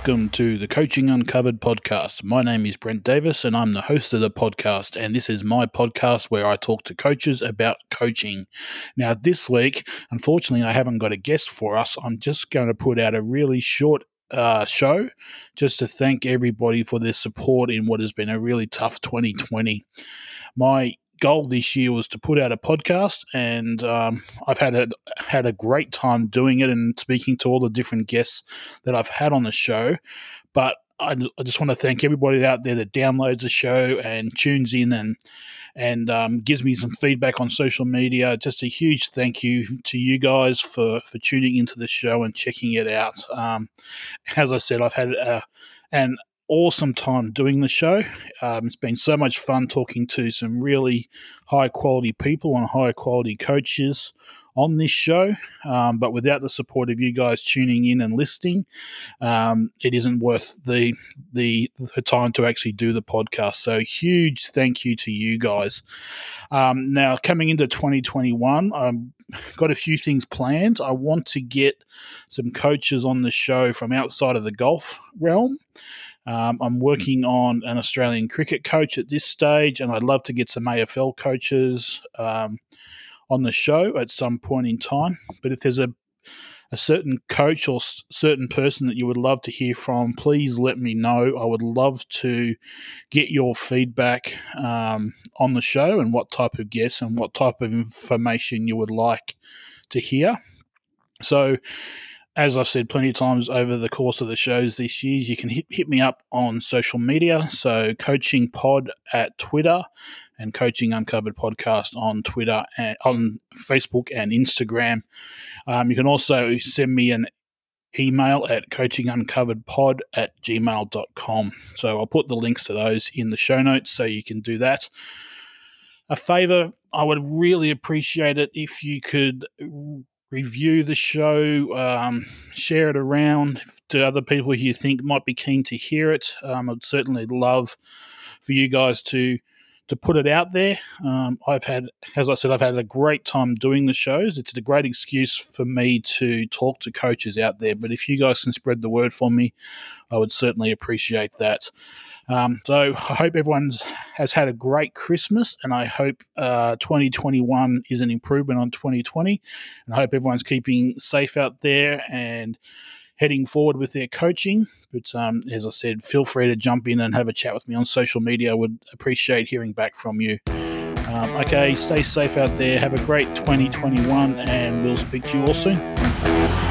welcome to the Coaching Uncovered podcast. My name is Brent Davis and I'm the host of the podcast. And this is my podcast where I talk to coaches about coaching. Now, this week, unfortunately, I haven't got a guest for us. I'm just going to put out a really short uh, show just to thank everybody for their support in what has been a really tough 2020. My goal this year was to put out a podcast, and um, I've had a had a great time doing it and speaking to all the different guests that I've had on the show. But I, I just want to thank everybody out there that downloads the show and tunes in and and um, gives me some feedback on social media. Just a huge thank you to you guys for for tuning into the show and checking it out. Um, as I said, I've had a, an awesome time doing the show. Um, it's been so much fun talking to some really high quality people and high quality coaches on this show. Um, but without the support of you guys tuning in and listening, um, it isn't worth the, the, the time to actually do the podcast. So huge thank you to you guys. Um, now coming into 2021, I've got a few things planned. I want to get some coaches on the show from outside of the golf realm. Um, I'm working on an Australian cricket coach at this stage, and I'd love to get some AFL coaches um, on the show at some point in time. But if there's a a certain coach or certain person that you would love to hear from, please let me know. I would love to get your feedback um, on the show and what type of guests and what type of information you would like to hear. So, as I've said plenty of times over the course of the shows this year, you can hit, hit me up on social media. So, Coaching Pod at Twitter and Coaching Uncovered Podcast on Twitter and on Facebook and Instagram. Um, you can also send me an email at coachinguncoveredpod at gmail.com. So, I'll put the links to those in the show notes so you can do that. A favor, I would really appreciate it if you could review the show, um, share it around to other people who you think might be keen to hear it. Um, I'd certainly love for you guys to to put it out there. Um, I've had, as I said, I've had a great time doing the shows. It's a great excuse for me to talk to coaches out there. But if you guys can spread the word for me, I would certainly appreciate that. Um, so I hope everyone has had a great Christmas, and I hope uh, 2021 is an improvement on 2020. And I hope everyone's keeping safe out there and heading forward with their coaching. But um, as I said, feel free to jump in and have a chat with me on social media. I would appreciate hearing back from you. Um, okay, stay safe out there. Have a great 2021, and we'll speak to you all soon.